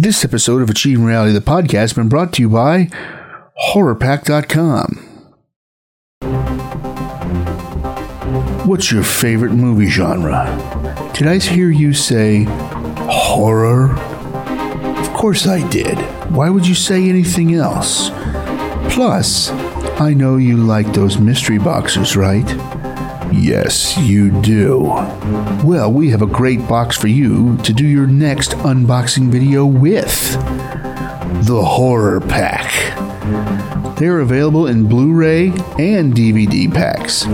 This episode of Achieving Reality, the podcast, has been brought to you by HorrorPack.com. What's your favorite movie genre? Did I hear you say horror? Of course I did. Why would you say anything else? Plus, I know you like those mystery boxes, right? Yes, you do. Well, we have a great box for you to do your next unboxing video with the Horror Pack. They're available in Blu ray and DVD packs.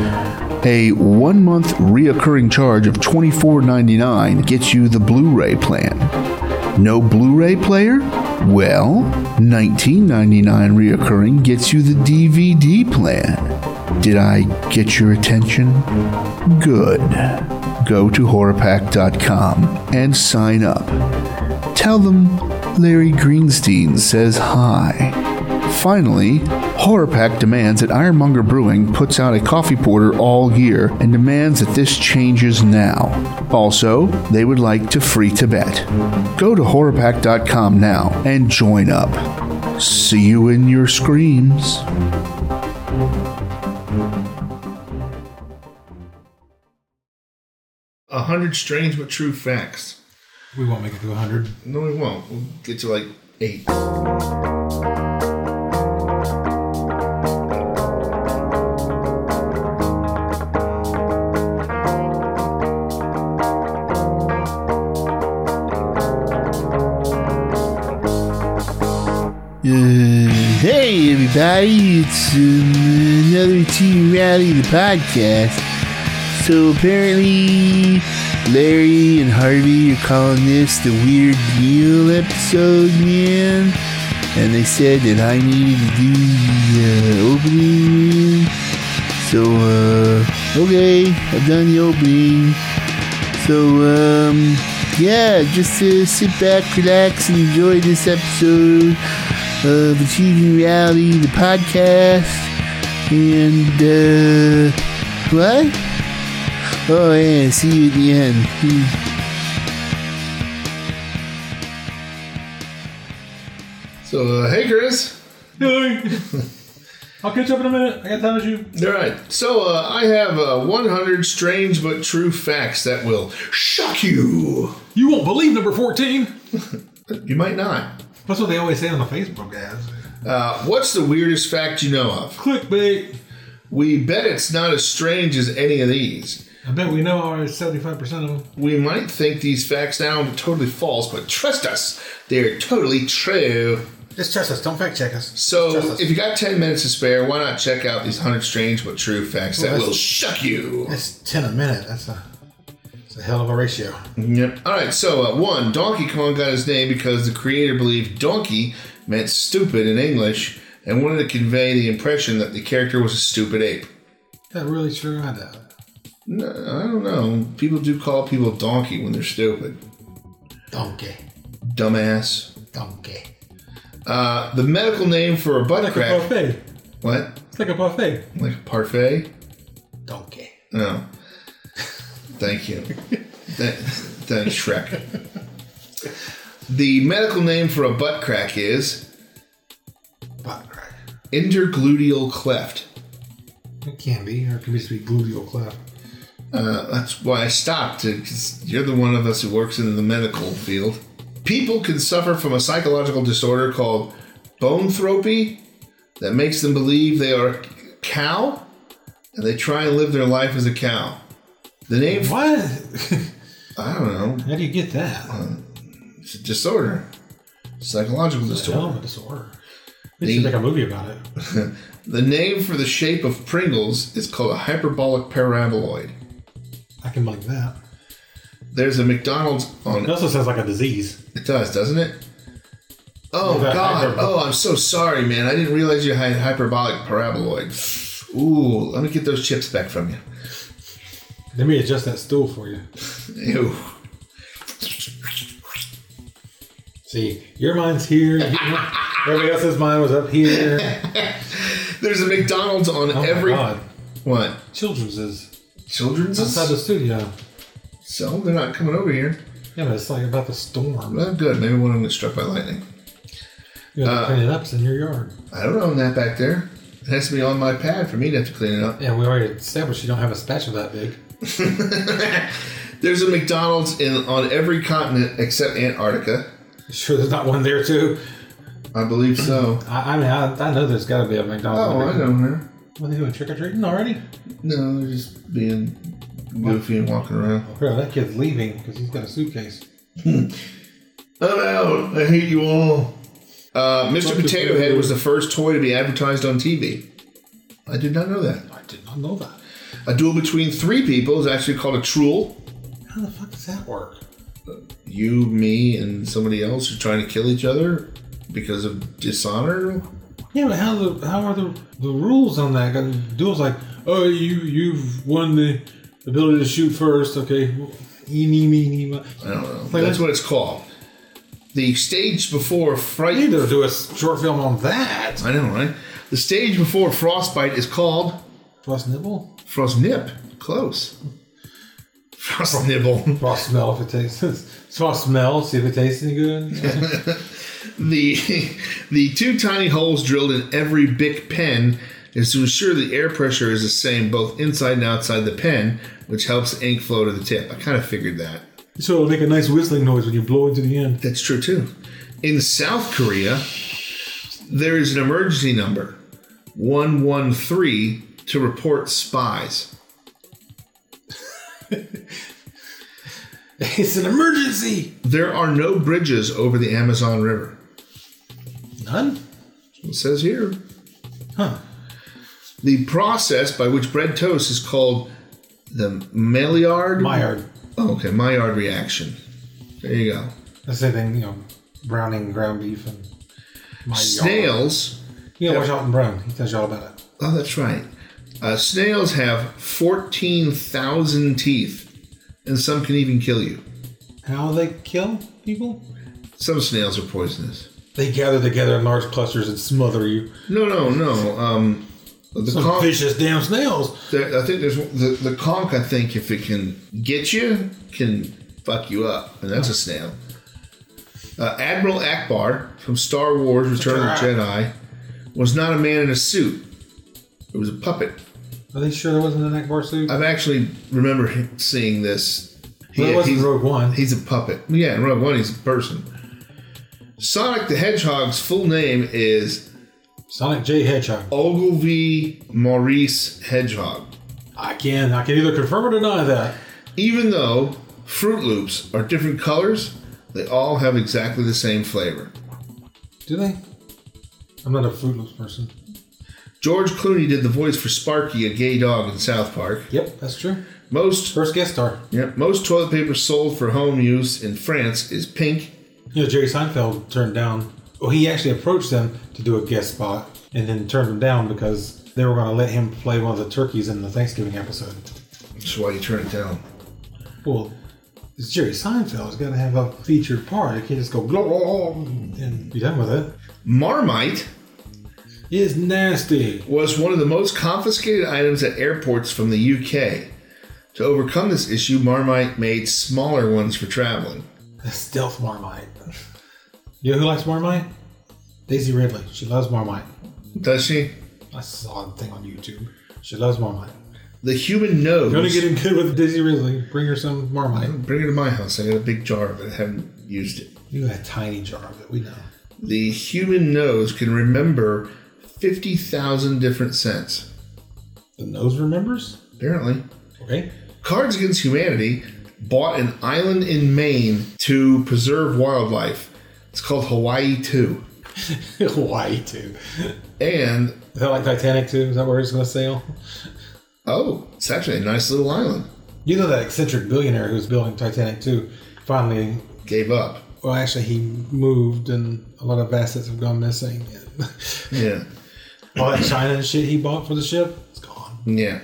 A one month reoccurring charge of $24.99 gets you the Blu ray plan. No Blu ray player? Well, $19.99 reoccurring gets you the DVD plan. Did I get your attention? Good. Go to horrorpack.com and sign up. Tell them Larry Greenstein says hi. Finally, Horrorpack demands that Ironmonger Brewing puts out a coffee porter all year and demands that this changes now. Also, they would like to free Tibet. Go to horrorpack.com now and join up. See you in your screams. A hundred strange but true facts. We won't make it to 100. No, we won't. We'll get to like eight. Uh, hey everybody, it's another Achieving Reality the podcast. So apparently, Larry and Harvey are calling this the Weird Deal episode, man. And they said that I needed to do the uh, opening. So, uh, okay, I've done the opening. So, um, yeah, just uh, sit back, relax, and enjoy this episode of Achieving Reality, the podcast. And, uh, what? Oh, yeah, see you at the end. Hmm. So, uh, hey, Chris. Hey! I'll catch up in a minute. I got time with you. All right. So, uh, I have uh, 100 strange but true facts that will shock you. You won't believe number 14. You might not. That's what they always say on the Facebook ads. Uh, what's the weirdest fact you know of? Clickbait. We bet it's not as strange as any of these. I bet we know our 75% of them. We might think these facts sound totally false, but trust us, they're totally true. Just trust us. Don't fact check us. So, us. if you got 10 minutes to spare, why not check out these 100 strange but true facts that will shock you? That's ten a minute. That's a, that's a hell of a ratio. Yep. All right. So, uh, one, Donkey Kong got his name because the creator believed donkey meant stupid in English and wanted to convey the impression that the character was a stupid ape. Is that really true? I doubt it. No, I don't know. People do call people donkey when they're stupid. Donkey. Dumbass. Donkey. Uh, the medical name for a butt Like a crack. buffet. What? It's like a buffet. Like a parfait? Donkey. No. Thank you. Th- Thanks, Shrek. The medical name for a butt crack is Butt crack. intergluteal cleft. It can be, or it can just be gluteal cleft. Uh, that's why I stopped, because you're the one of us who works in the medical field. People can suffer from a psychological disorder called bone boanthropy that makes them believe they are a cow and they try and live their life as a cow. The name, What? I don't know, How do you get that? it's a disorder, psychological Hell disorder. of a disorder. They should make a movie about it. The name for the shape of Pringles is called a hyperbolic paraboloid. I can believe that. There's a McDonald's on It also sounds like a disease. It does, doesn't it? Oh Yeah, God! hyper- Oh, I'm so sorry, man. I didn't realize you had hyperbolic paraboloid. Ooh, let me get those chips back from you. Let me adjust that stool for you. Ew. See, your mind's here. Everybody else's mind was up here. There's a McDonald's on Oh every my god. what? Children's is Children's. outside the studio. so they're not coming over here. Yeah, but it's like about the storm. Well, good. Maybe one of them gets struck by lightning. You have to Uh, clean it up. It's in your yard. I don't own that back there. It has to be on my pad for me to have to clean it up. Yeah, we already established you don't have a spatula that big. There's a McDonald's in on every continent except Antarctica. Sure, there's not one there too. I believe so. I, I mean, I, I know there's got to be a McDonald's. Oh, I know her. What are they doing? Trick or treating already? No, they're just being goofy and walking around. Bro, that kid's leaving because he's got a suitcase. I'm out. I hate you all. Uh, Mr. Potato Head was the first toy to be advertised on TV. I did not know that. I did not know that. A duel between three people is actually called a truel. How the fuck does that work? You, me, and somebody else are trying to kill each other because of dishonor. Yeah, but how the how are the the rules on that? Duel's like, oh, you you've won the ability to shoot first. Okay, eeny meeny. I don't know. Like That's that? what it's called. The stage before frost You fright. need to do a short film on that. I know, right? The stage before frostbite is called Frost nibble, frost nip. Close. Frost nibble. frost smell if it tastes. Frost smell, see if it tastes any good. The the two tiny holes drilled in every Bic pen is to ensure the air pressure is the same both inside and outside the pen, which helps ink flow to the tip. I kind of figured that. so it'll make a nice whistling noise when you blow into the end. That's true too. In South Korea, there is an emergency number 113 to report spies. It's an emergency. There are no bridges over the Amazon River. None. It says here. Huh. The process by which bread toast is called the Maillard. Maillard. Oh, okay, Maillard reaction. There you go. That's the same thing, you know, browning ground beef and Maillard. Snails. You know, watch Alton Brown. He tells you all about it. Oh, that's right. Uh, snails have 14,000 teeth, and some can even kill you. How they kill people? Some snails are poisonous. They gather together in large clusters and smother you. No, no, no. Um, the Some conch, vicious damn snails. there, I think there's the the conch. I think if it can get you, can fuck you up, and that's a snail. Uh, Admiral Ackbar from Star Wars: Return of the Jedi was not a man in a suit. It was a puppet. Are they sure there wasn't an Ackbar suit? I've actually remember seeing this. well, it wasn't he's, Rogue One. he's a puppet. Yeah, in Rogue One, he's a person. Sonic the Hedgehog's full name is Sonic J Hedgehog. Ogilvie Maurice Hedgehog. I can I can either confirm or deny that. Even though Froot Loops are different colors, they all have exactly the same flavor. Do they? I'm not a Froot Loops person. George Clooney did the voice for Sparky, a gay dog in South Park. Yep, that's true. Most First guest star. Yep, most toilet paper sold for home use in France is pink. You know, Jerry Seinfeld turned down. Well, he actually approached them to do a guest spot and then turned them down because they were going to let him play one of the turkeys in the Thanksgiving episode. That's why you turn it down. Well, it's Jerry Seinfeld. He's got to have a featured part. He can't just go and be done with it. Marmite is nasty. was one of the most confiscated items at airports from the UK. To overcome this issue, Marmite made smaller ones for traveling. A stealth Marmite. You know who likes Marmite? Daisy Ridley. She loves Marmite. Does she? I saw the thing on YouTube. She loves Marmite. The human nose. You want to get in good with Daisy Ridley, bring her some Marmite. Bring it to my house. I got a big jar of it. I haven't used it. You got a tiny jar of it. We know. The human nose can remember 50,000 different scents. The nose remembers? Apparently. Okay. Cards Against Humanity bought an island in Maine to preserve wildlife. It's called Hawaii 2. Hawaii, 2. And, Is that like Titanic, 2? Is that where it's going to sail? oh, it's actually a nice little island. You know that eccentric billionaire who's building Titanic, 2 finally, Gave up. well, actually, he moved and a lot of assets have gone missing. Yeah. All that China and shit he bought for the ship, it's gone. Yeah.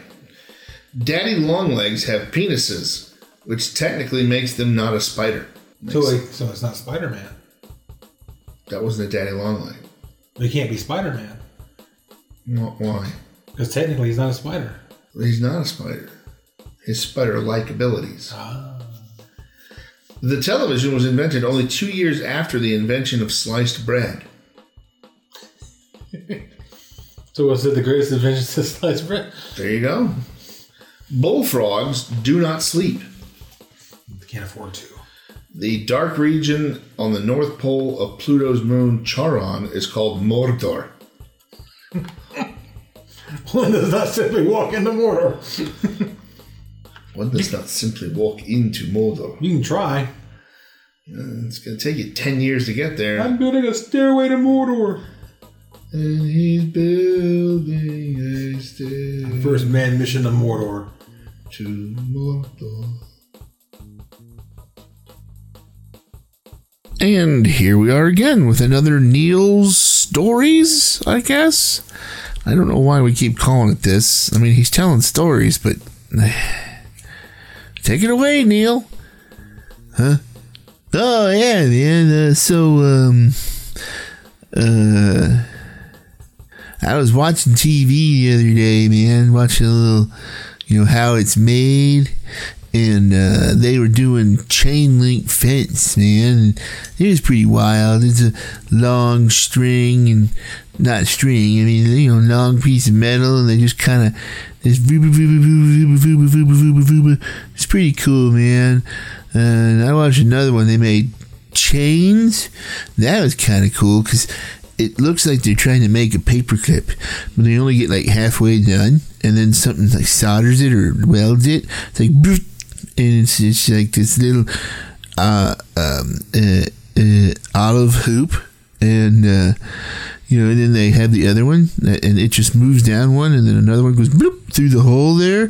Daddy longlegs have penises, which technically makes them not a spider. So, so it's not Spider Man. That wasn't a daddy longleg. He can't be Spider Man Why? because technically he's not a spider. He's not a spider. His spider-like abilities. Ah. The television was invented only two years after the invention of sliced bread. So was it the greatest invention since sliced bread? There you go. Bullfrogs do not sleep. They Can't afford to. The dark region on the north pole of Pluto's moon Charon is called Mordor. One does not simply walk into Mordor. One does not simply walk into Mordor. You can try. It's going to take you 10 years to get there. I'm building a stairway to Mordor. And he's building a stair First man mission to Mordor. to Mordor. And here we are again with another Neil's stories, I guess. I don't know why we keep calling it this. I mean, he's telling stories, but take it away, Neil. Huh? Oh yeah, yeah. Uh, so, um, uh, I was watching TV the other day, man. Watching a little, you know, how it's made and uh, they were doing chain link fence, man. It was pretty wild. It's a long string and not string. I mean, you know, long piece of metal, and they just kind of. It's pretty cool, man. And I watched another one. They made chains. That was kind of cool because it looks like they're trying to make a paperclip, but they only get like halfway done, and then something like solders it or welds it. It's like, and it's just like this little uh, um, uh, uh, olive hoop, and uh, you know, and then they have the other one, and it just moves down one, and then another one goes bloop through the hole there,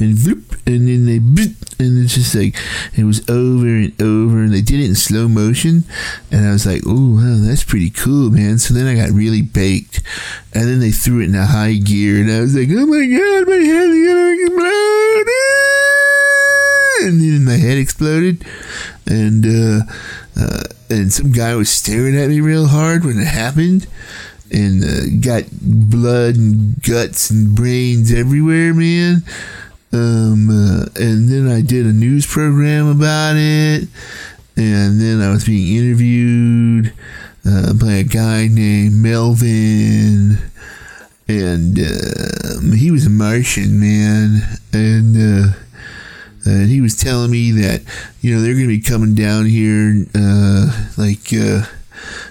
and bloop, and then they bloop, and it's just like it was over and over, and they did it in slow motion, and I was like, oh, wow, that's pretty cool, man. So then I got really baked, and then they threw it in a high gear, and I was like, oh my god, my head's gonna explode, and then my head exploded, and uh, uh, and some guy was staring at me real hard when it happened and uh, got blood and guts and brains everywhere, man. Um, uh, and then I did a news program about it, and then I was being interviewed uh, by a guy named Melvin, and um, he was a Martian man, and. Uh, and he was telling me that you know they're going to be coming down here uh, like uh,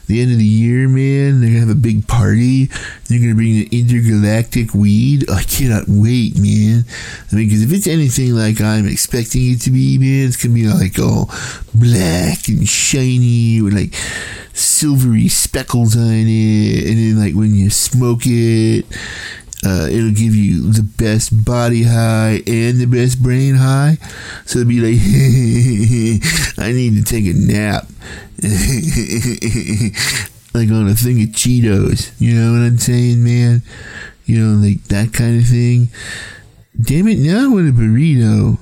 the end of the year, man. They're gonna have a big party. They're gonna bring the intergalactic weed. I cannot wait, man. I mean, because if it's anything like I'm expecting it to be, man, it's gonna be like all black and shiny with like silvery speckles on it, and then like when you smoke it. Uh, it'll give you the best body high and the best brain high. So it'll be like, I need to take a nap. like on a thing of Cheetos. You know what I'm saying, man? You know, like that kind of thing. Damn it, now I want a burrito.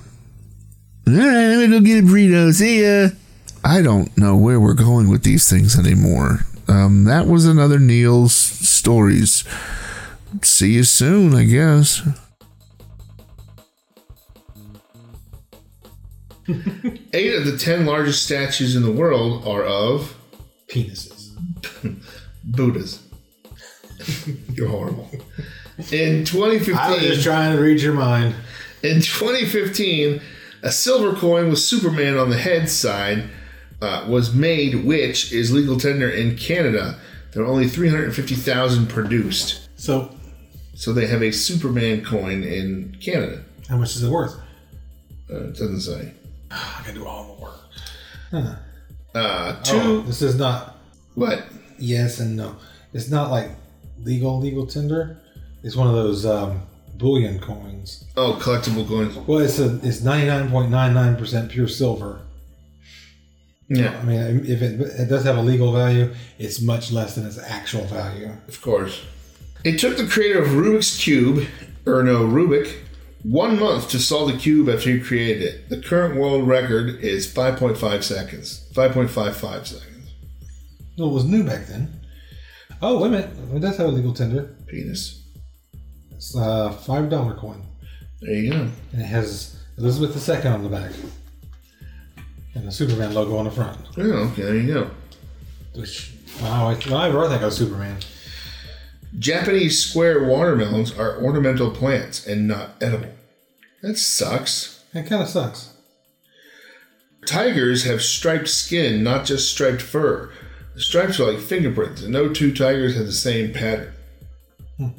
Alright, let me go get a burrito. See ya. I don't know where we're going with these things anymore. Um, that was another Neil's stories. See you soon, I guess. Eight of the ten largest statues in the world are of Penises. Buddhas. You're horrible. In 2015, I was 2015, just trying to read your mind. in 2015, a silver coin with Superman on the head side uh, was made, which is legal tender in Canada. There are only 350,000 produced. So, So they have a Superman coin in Canada. how much is it worth? Uh, it doesn't say. I gotta do all the work. Uh, two. Oh, this is not What? yes and no. It's not like legal, legal tender. It's one of those um, bullion coins. Oh, collectible coins. Well, it's a it's ninety nine point nine nine percent pure silver. Yeah, I mean, if it, it does have a legal value, it's much less than its actual value. of course. It took the creator of Rubik's Cube, Erno Rubik, one month to solve the cube after he created it. The current world record is 5.5 seconds. 5.55 seconds. No, it was new back then. Oh, wait a minute. It does have a legal tender. Penis. It's a five dollar coin, There you go. and it has Elizabeth II on the back. and the Superman logo on the front. Oh, okay, there you go. Which when I, I think of Superman, Japanese square watermelons are ornamental plants and not edible. That sucks. it kind of sucks. Tigers have striped skin, not just striped fur. The stripes are like fingerprints, and no two tigers have the same pattern. Hmm.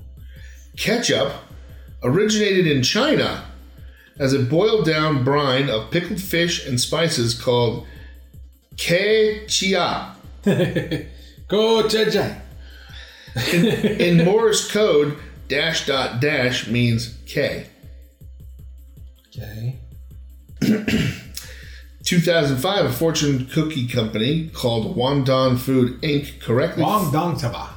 Ketchup originated in China as a boiled down brine of pickled fish and spices called kechia. Go Jai In Morse code, dash dot dash means K. Okay. 2005, a fortune cookie company called Wonton Food Inc. correctly Wong Dong Taba.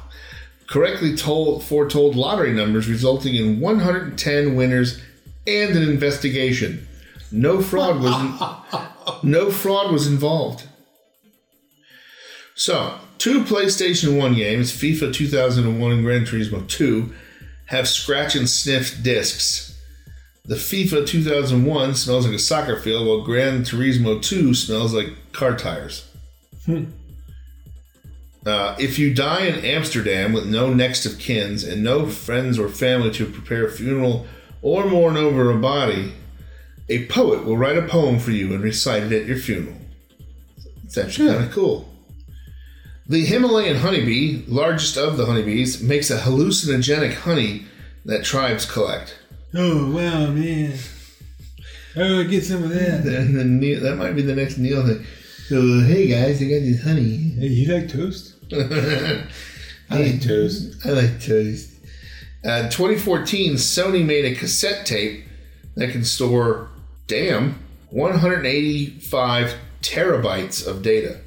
correctly told foretold lottery numbers, resulting in 110 winners and an investigation. No fraud was no fraud was involved. So, two PlayStation 1 games, FIFA 2001 and Gran Turismo 2, have scratch and sniff discs. The FIFA 2001 smells like a soccer field, while Gran Turismo 2 smells like car tires. Uh, if you die in Amsterdam with no next of kins and no friends or family to prepare a funeral or mourn over a body, a poet will write a poem for you and recite it at your funeral. It's actually kind of cool. The Himalayan honeybee, largest of the honeybees, makes a hallucinogenic honey that tribes collect. Oh wow, man! Oh, get some of that. And then Neil, that might be the next Neil thing. So, hey guys, I got this honey. Hey, you like toast? I like toast. I like toast. Uh, 2014, Sony made a cassette tape that can store, damn, 185 terabytes of data.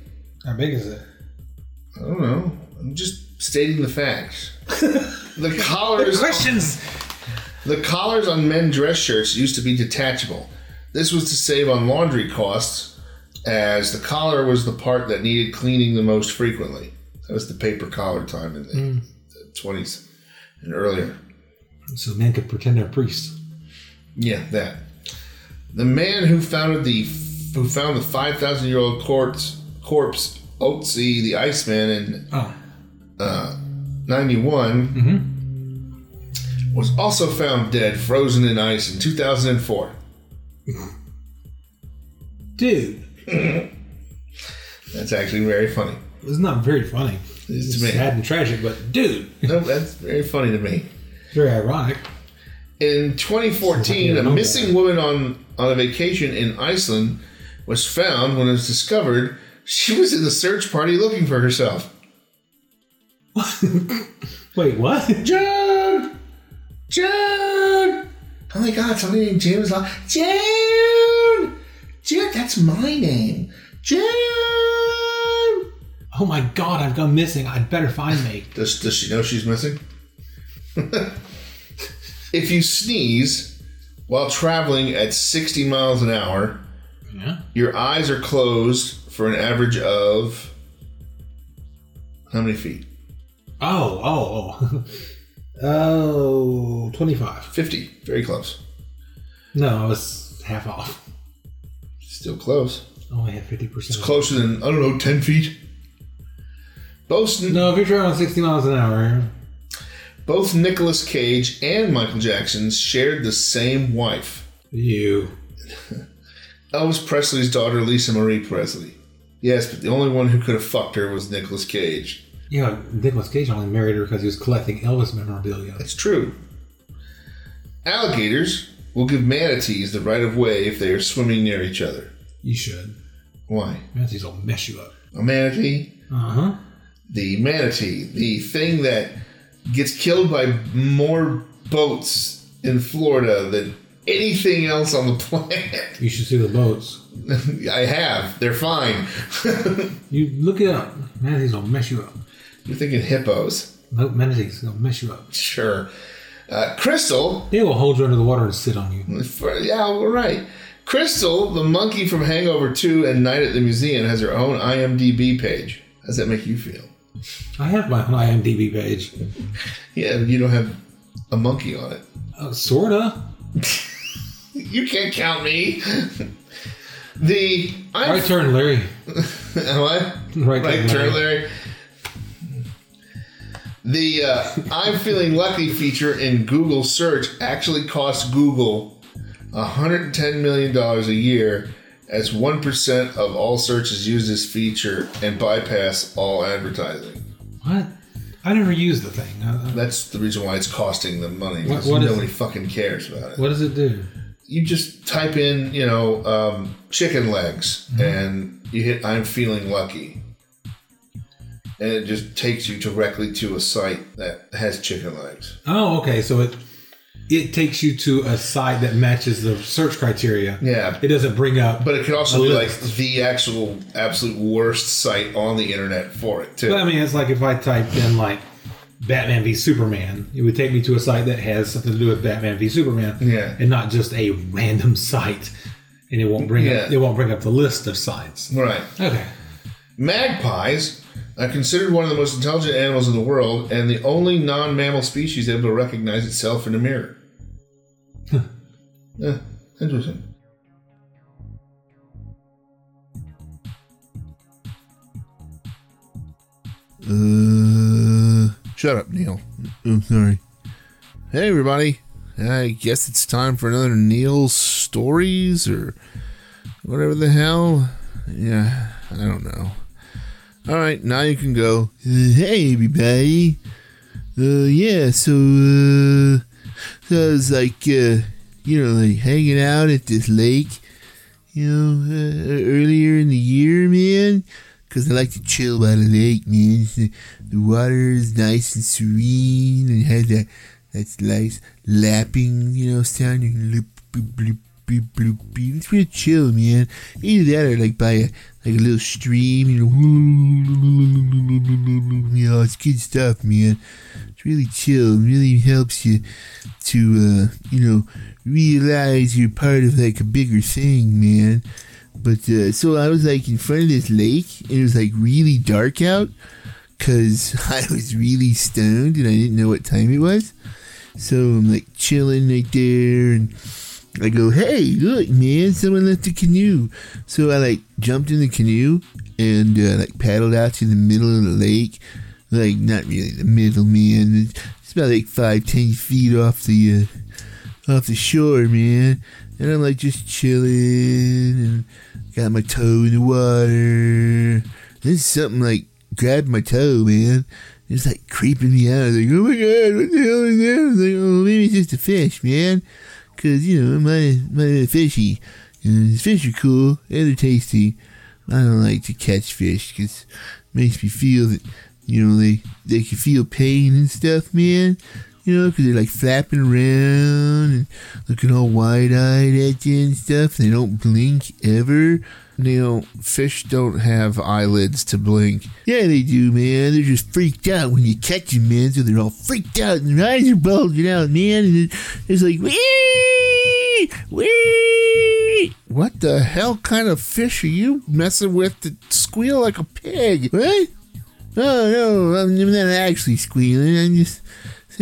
How big is it? I don't know. I'm just stating the facts. the collars, the Questions. the collars on men dress shirts used to be detachable. This was to save on laundry costs, as the collar was the part that needed cleaning the most frequently. That was the paper collar time in the, hmm. the 20s and earlier. So men could pretend they're priests. Yeah, that. The man who founded the who found the five thousand year old corpse corpse Otzi the Iceman in ah. uh, Oh, ninety mm-hmm. was also found dead, frozen in ice in two thousand and four. dude, That's actually very funny. it's not very funny. It's It's sad and tragic, but dude, No, that's very funny to me. very ironic. In 2014, a missing woman on, on a vacation in Iceland was found when it was discovered she was in the search party looking for herself. Wait, what? Jude! Jude! Oh my god, somebody named Jim is like, Jude! Jude, that's my name. Jude! Oh my god, I've gone missing. I'd better find me. Does, does she know she's missing? if you sneeze while traveling at 60 miles an hour, Yeah. your eyes are closed for an average of how many feet? Oh, oh, oh. oh, 25. 50. Very close. No, I was half off. Still close. Only had 50%. It's closer than, I don't know, 10 feet. Both, No, if you're traveling 60 miles an hour, both Nicolas Cage and Michael Jackson shared the same wife. you. Elvis Presley's daughter, Lisa Marie Presley. Yes, but the only one who could have fucked her was Nicolas Cage. Yeah, Nicolas Cage only married her because he was collecting Elvis memorabilia. It's true. Alligators will give manatees the right of way if they are swimming near each other. You should. Why? Manatees will mess you up. A manatee? Uh huh. The manatee, the thing that gets killed by more boats in Florida than anything else on the planet. You should see the boats. I have. They're fine. You look it up. Manatees will mess you up. You're thinking hippos. Nope, manatees will mess you up. Sure. Uh, Crystal They will hold you under the water and sit on you. For- yeah, we're right. Crystal, the monkey from Hangover 2 and Night at the Museum, has her own IMDb page. How does that make you feel? I have my own IMDb page. Yeah, you don't have a monkey on it. Uh, sorta. You can't count me. The I'm Right turn, Larry. what? Right, Right turn, Larry. The uh, I'm feeling lucky feature in Google search actually costs Google 110 million dollars a year, as one percent of all searches use this feature and bypass all advertising. What? I never use the thing. Uh, That's the reason why it's costing them money. What- what nobody fucking cares about it. what does it do? You just type in, you know, um, chicken legs, and you hit "I'm feeling lucky," and it just takes you directly to a site that has chicken legs. Oh, okay. So it it takes you to a site that matches the search criteria. Yeah. It doesn't bring up. But it could also be like the actual absolute worst site on the internet for it too. But I mean, it's like if I typed in like Batman v Superman, it would take me to a site that has something to do with Batman v Superman, Yeah. and not just a random site. And it won't bring up it won't bring up the list of sites. right. Okay. Magpies are considered one of the most intelligent animals in the world, and the only non-mammal species able to recognize itself in a mirror. yeah, interesting. Uh, shut up, Neil. I'm sorry. Hey, everybody. I guess it's time for another Neil's stories or whatever the hell. Yeah, I don't know. All right, now you can go. Hey, everybody. Uh, yeah, so, uh, so I was like, uh, you know, like hanging out at this lake, you know, uh, earlier in the year, man. Because I like to chill by the lake, man. The, the water is nice and serene and has that, that nice lapping, you know, sound. You can loop, bloop, bloop, bloop, bloop, bloop. It's real chill, man. Either that or like by a, like a little stream, you know. You know, it's good stuff, man. It's really chill. It really helps you to, uh, you know, realize you're part of like a bigger thing, man. But uh, so I was like in front of this lake, and it was like really dark out because I was really stoned and I didn't know what time it was. So I'm like chilling right there, and I go, "Hey, look, man! Someone left a canoe." So I like jumped in the canoe and uh, like paddled out to the middle of the lake. Like not really the middle, man. It's about like five, ten feet off the uh, off the shore, man. And I'm like just chilling and got my toe in the water. Then something like grabbed my toe, man. It's like creeping me out. I was like, oh my god, what the hell is that? I was like, oh, maybe it's just a fish, man. Cause you know, it might might been fishy. And fish are cool and they're tasty. I don't like to catch fish because it makes me feel that you know they they can feel pain and stuff, man. You know, because they're like flapping around and looking all wide eyed at you and stuff. They don't blink ever. Neil, fish don't have eyelids to blink. Yeah, they do, man. They're just freaked out when you catch them, man. So they're all freaked out and their eyes are bulging out, man. And it's like, wee, wee. What the hell kind of fish are you messing with to squeal like a pig? What? Oh no, I'm not actually squealing. I'm just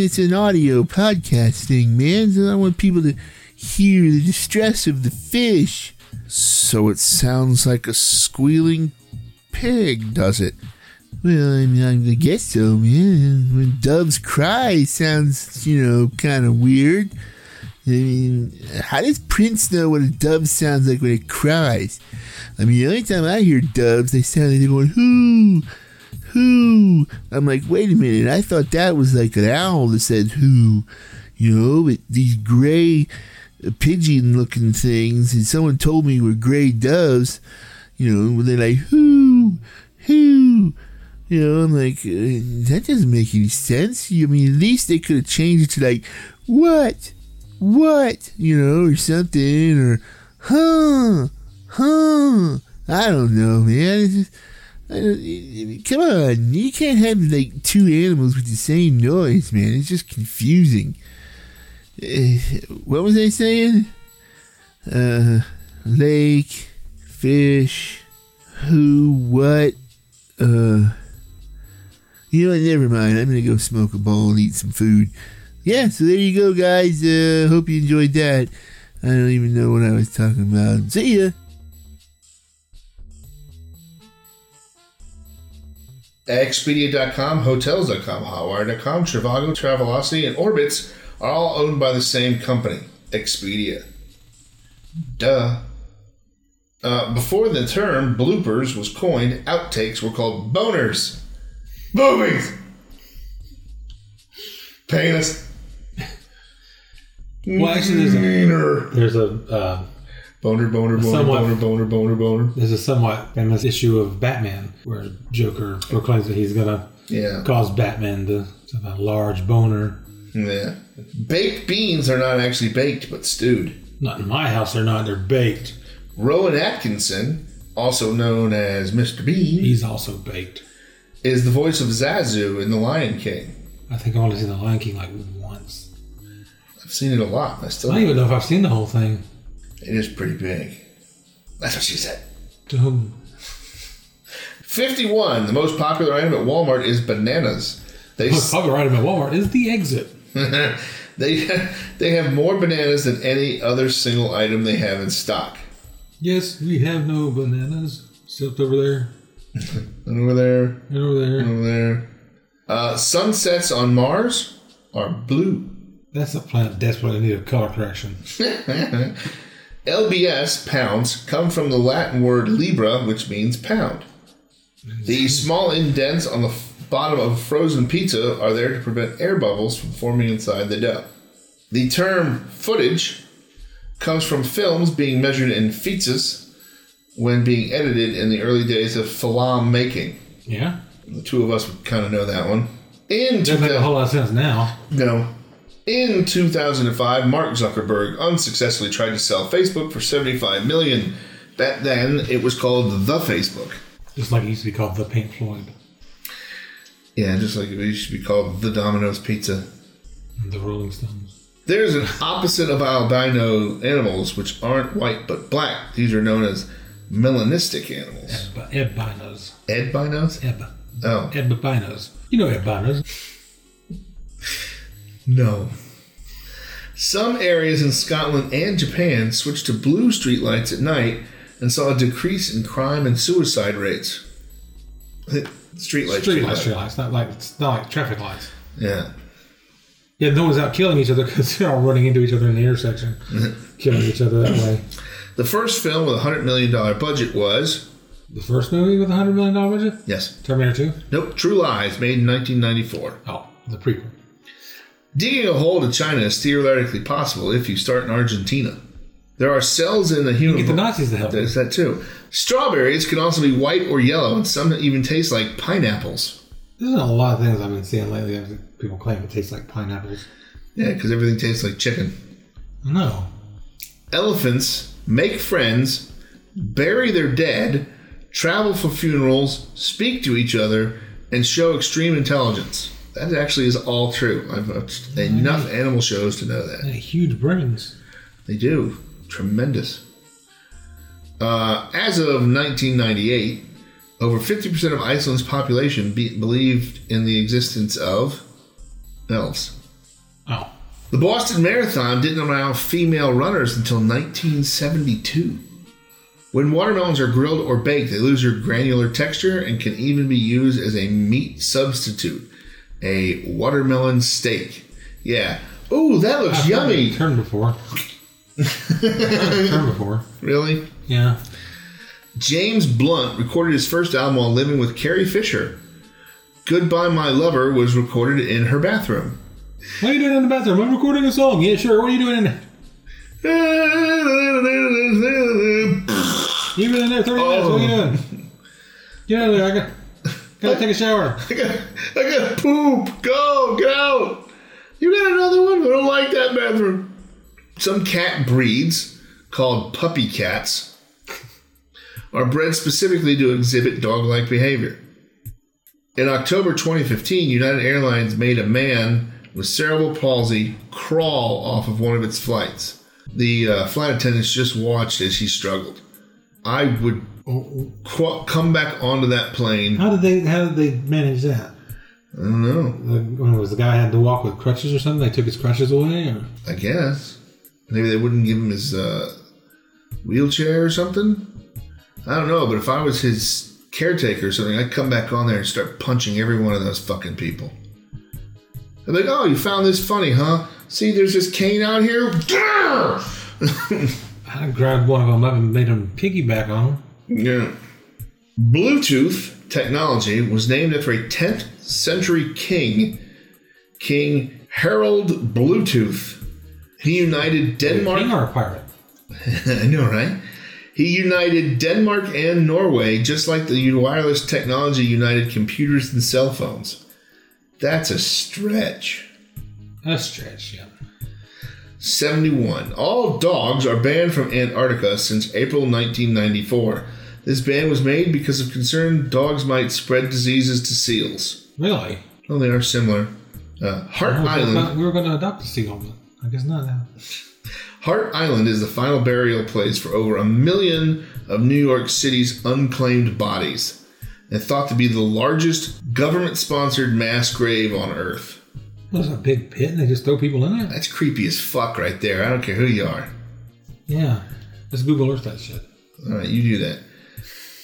it's an audio podcast thing, man. So I want people to hear the distress of the fish. So it sounds like a squealing pig, does it? Well, I mean, I guess so, man. When doves cry, sounds, you know, kind of weird. I mean, how does Prince know what a dove sounds like when it cries? I mean, the only time I hear doves, they sound like they're going, whoo, who? I'm like, wait a minute. I thought that was like an owl that said who, you know, these gray pigeon looking things, and someone told me were gray doves, you know, they're like, who, who? You know, I'm like, uh, that doesn't make any sense. I mean, at least they could have changed it to like, what? What? You know, or something, or, huh, huh. I don't know, man. Don't- Come on, you can't have like two animals with the same noise, man. It's just confusing. Eh, What was I saying? Uh, lake, fish, who, what? Uh, you know what? Never mind. I'm gonna go smoke a bowl and eat some food. Yeah, so there you go, guys. Uh, hope you enjoyed that. I don't even know what I was talking about. See ya. Expedia.com, Hotels.com, Hotwire.com, Trivago, Travelocity, and Orbitz are all owned by the same company, Expedia. Duh. Uh, before the term bloopers was coined, outtakes were called boners. Boobies! Penis. Well, actually, there's a, there's a uh, Boner, boner, boner, Somewhat- boner, boner, boner, boner. there's a somewhat famous issue of Batman where Joker proclaims that he's gonna Yeah. cause Batman to have a large boner. Yeah. Baked beans are not actually baked, but stewed. Not in my house, they're not. They're baked. Rowan Atkinson, also known as Mr. Bean, He's also baked. is the voice of Zazu in The Lion King. I think I've only seen The Lion King like once. I've seen it a lot. I still I don't even know if I've seen the whole thing. It is pretty big. That's what she said. Whom? 51. The most popular item at Walmart is bananas. They Most popular item at Walmart is the exit. they they have more bananas than any other single item they have in stock. Yes, we have no bananas. Except over there. And over there, And over there. over there. Uh, sunsets on Mars are blue. That's a planet desperately in need of color correction. LBS pounds come from the Latin word libra, which means pound. The small indents on the bottom of frozen pizza are there to prevent air bubbles from forming inside the dough. The term footage comes from films being measured in feetses when being edited in the early days of film making. Yeah? The two of us would kind of know that one. In Doesn't make a whole lot of sense now. no. In 2005, Mark Zuckerberg unsuccessfully tried to sell Facebook for 75 million. Back then, it was called the Facebook. Just like it used to be called the Pink Floyd. Yeah, just like it used to be called the Domino's Pizza. and The Rolling Stones. There's an opposite of albino animals, which aren't white but black. These are known as melanistic animals. Albinos. Edbinos? Eb. Oh, Albinos. You know albinos. No. Some areas in Scotland and Japan switched to blue streetlights at night and saw a decrease in crime and suicide rates. Street lights. Street lights, street lights. Not like, not like traffic lights. Yeah. Yeah, no one's out killing each other because they're all running into each other in the intersection. killing each other that way. The first film with a $100 million budget was, The first movie with a $100 million budget? yes, Terminator 2? nope, True Lies, made in 1994. Oh, the prequel. Digging a hole to China is theoretically possible if you start in Argentina. There are cells in the human Get the Nazis to help. There's that too. Strawberries can also be white or yellow, and some even taste like pineapples. There's a lot of things I've been seeing lately. People claim it tastes like pineapples. Yeah, because everything tastes like chicken. No. Elephants make friends, bury their dead, travel for funerals, speak to each other, and show extreme intelligence. That actually is all true. I've watched enough animal shows to know that. They huge brains. They do. Tremendous. Uh, as of 1998, over 50% of Iceland's population be- believed in the existence of elves. Oh. The Boston Marathon didn't allow female runners until 1972. When watermelons are grilled or baked, they lose their granular texture and can even be used as a meat substitute. A watermelon steak. Yeah. Ooh, that looks I've yummy. Turned before. Turned before. Really? Yeah. James Blunt recorded his first album while living with Carrie Fisher. Goodbye My Lover was recorded in her bathroom. What are you doing in the bathroom? I'm recording a song. Yeah, sure. What are you doing in there? You've been in there 30 minutes. What are you oh. doing? Get out of there. I got, gotta take a shower. I got, I got poop. Go, get out. You got another one? I don't like that bathroom. Some cat breeds, called puppy cats, are bred specifically to exhibit dog like behavior. In October 2015, United Airlines made a man with cerebral palsy crawl off of one of its flights. The uh, flight attendants just watched as he struggled. I would come back onto that plane. How did they how did they manage that? I don't know. The, when it was the guy had to walk with crutches or something? They took his crutches away? Or? I guess. Maybe they wouldn't give him his uh, wheelchair or something. I don't know, but if I was his caretaker or something, I'd come back on there and start punching every one of those fucking people. They're like, oh, you found this funny, huh? See, there's this cane out here. I grabbed one of them up and made him piggyback on them. Yeah. Bluetooth technology was named after a 10th century king, King Harold Bluetooth. He united Denmark. King or a pirate? I know, right? He united Denmark and Norway, just like the wireless technology united computers and cell phones. That's a stretch. A stretch, yeah. 71. All dogs are banned from Antarctica since April 1994. This ban was made because of concern dogs might spread diseases to seals. Really? Well, they are similar. Uh, Hart I Island. we were going to adopt a seagull, but I guess not now. Hart Island is the final burial place for over a million of New York City's unclaimed bodies, and thought to be the largest government-sponsored mass grave on Earth. There's a big pit and they just throw people in it? That's creepy as fuck right there. I don't care who you are. Yeah. Let's Google Earth that shit. All right, you do that.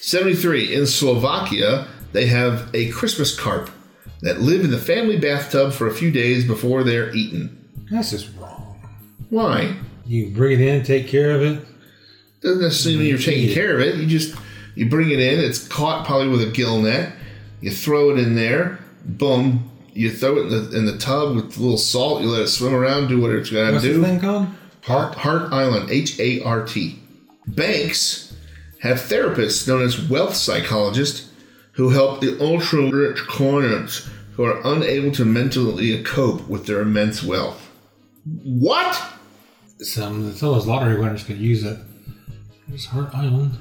73. In Slovakia, they have a Christmas carp that live in the family bathtub for a few days before they're eaten. That's just wrong. Why? You bring it in, take care of it. Doesn't necessarily mean you're taking care of it. You just you bring it in. It's caught probably with a gill net. You throw it in there. Boom. You throw it in the in the tub with a little salt. You let it swim around, do whatever it's got to What's do. the thing called? Hart, Hart Island, H A R T. Banks have therapists known as wealth psychologists who help the ultra rich clients who are unable to mentally cope with their immense wealth. What? Some, some of those lottery winners could use it. There's Hart Island.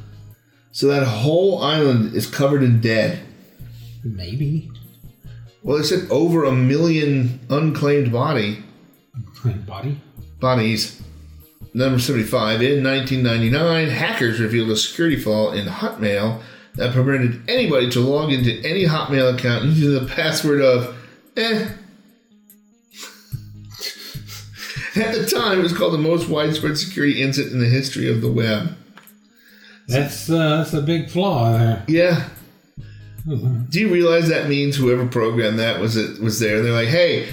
So that whole island is covered in dead. Maybe. Well, they said over a million unclaimed body Unclaimed Body? bodies. Number 75. In 1999, hackers revealed a security flaw in Hotmail that permitted anybody to log into any Hotmail account using the password of eh. At the time, it was called the most widespread security incident in the history of the web. That's uh, that's a big flaw there. Yeah. Ooh, Do you realize that means whoever programmed that was it was there? They're like, hey,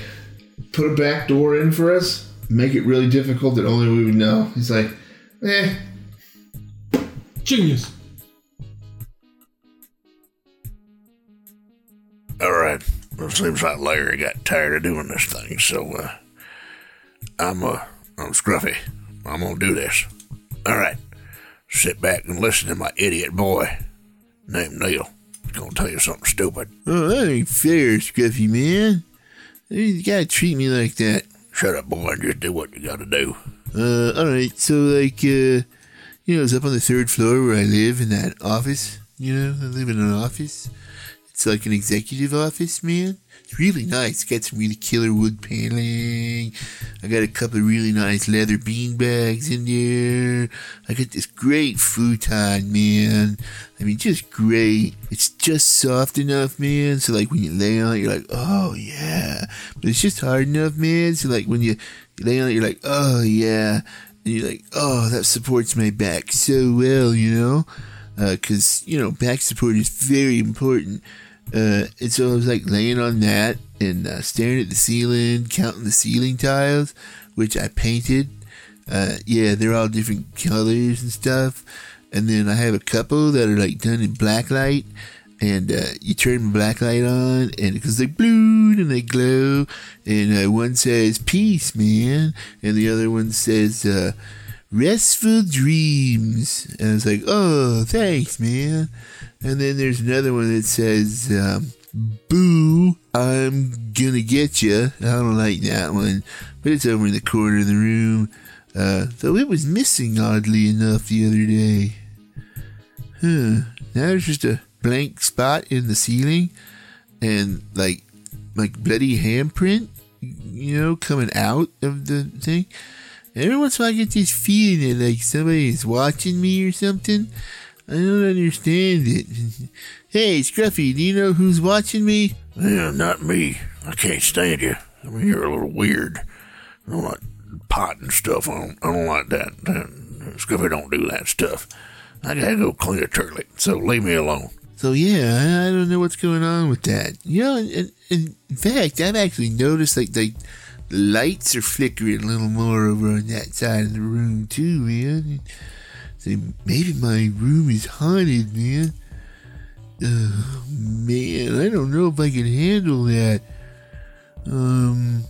put a back door in for us, make it really difficult that only we would know. He's like, eh, Genius. All right. Well, it seems like Larry got tired of doing this thing, so uh, I'm uh, I'm Scruffy. I'm gonna do this. All right. Sit back and listen to my idiot boy named Neil. He's gonna tell you something stupid. Oh, that ain't fair, Scruffy man. You gotta treat me like that. Shut up, boy, and just do what you gotta do. Uh, alright, so like, uh, you know, it's up on the third floor where I live in that office. You know, I live in an office. It's like an executive office, man. It's really nice. Got some really killer wood paneling. I got a couple of really nice leather bean bags in there. I got this great futon, man. I mean, just great. It's just soft enough, man. So like when you lay on it, you're like, oh yeah. But it's just hard enough, man. So like when you, lay on it, you're like, oh yeah. And you're like, oh, that supports my back so well, you know? Uh, because, you know, back support is very important. Uh, and so I was like laying on that and uh, staring at the ceiling, counting the ceiling tiles, which I painted. Uh, yeah, they're all different colors and stuff. And then I have a couple that are like done in black light. And uh, you turn the black light on, and because they blue and they glow, and uh, one says peace, man, and the other one says uh, restful dreams. And I was like, oh, thanks, man. And then there's another one that says, um, boo, I'm gonna get you. I don't like that one, but it's over in the corner of the room. Uh, though it was missing oddly enough the other day. Huh. Now there's just a blank spot in the ceiling and like like bloody handprint, you know, coming out of the thing. Every once in a while I get this feeling that like somebody is watching me or something. I don't understand it. Hey, Scruffy, do you know who's watching me? Yeah, not me. I can't stand you. I mean, you're a little weird. I don't like pot and stuff. I don't, I don't like that. Scruffy don't do that stuff. I gotta go clean a toilet, so leave me alone. So yeah, I, I don't know what's going on with that. You know, and in fact, I've actually noticed like the lights are flickering a little more over on that side of the room too, man. So maybe my room is haunted, man. Oh, man, I don't know if I can handle that. Um,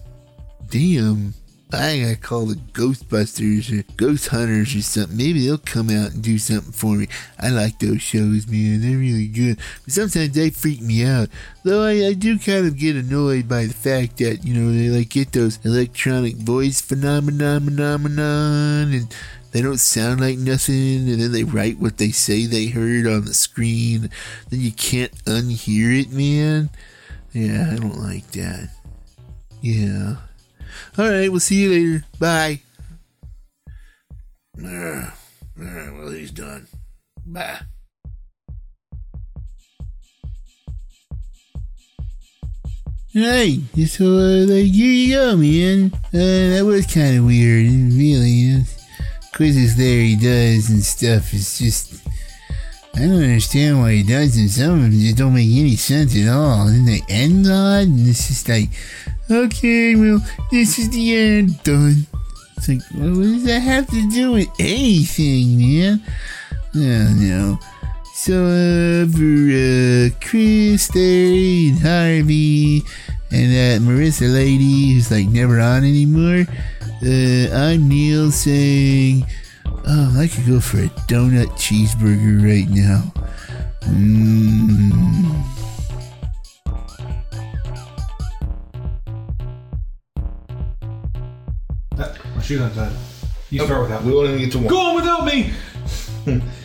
damn. I gotta call the Ghostbusters or Ghost Hunters or something. Maybe they'll come out and do something for me. I like those shows, man. They're really good. But sometimes they freak me out. Though I, I do kind of get annoyed by the fact that, you know, they like get those electronic voice phenomenon, phenomenon and they don't sound like nothing, and then they write what they say they heard on the screen. Then you can't unhear it, man. Yeah, I don't like that. Yeah. All right, we'll see you later. Bye. All right, well, he's done. Bye. Hey, so uh, like, here you go, man. Uh, that was kind of weird, really. You know, Quizzes there he does and stuff. It's just I don't understand why he does them. Some of them just don't make any sense at all. And they end on, and it's just like, okay, well, this is the end. Done. It's like, well, what does that have to do with anything, man? Oh, no. So, uh, for, uh, Chris and Harvey, and that Marissa lady who's, like, never on anymore, uh, I'm Neil saying, oh, I could go for a donut cheeseburger right now. Mmm. That, my shoe's untied. You start without We won't even get to one. Go on without me!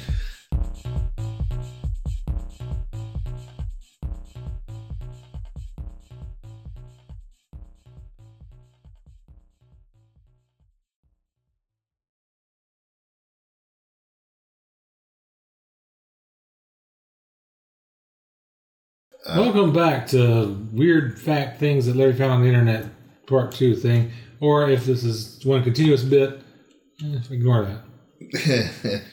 Welcome back to Weird Fact Things that Larry found on the internet, part two thing. Or if this is one continuous bit, eh, ignore that.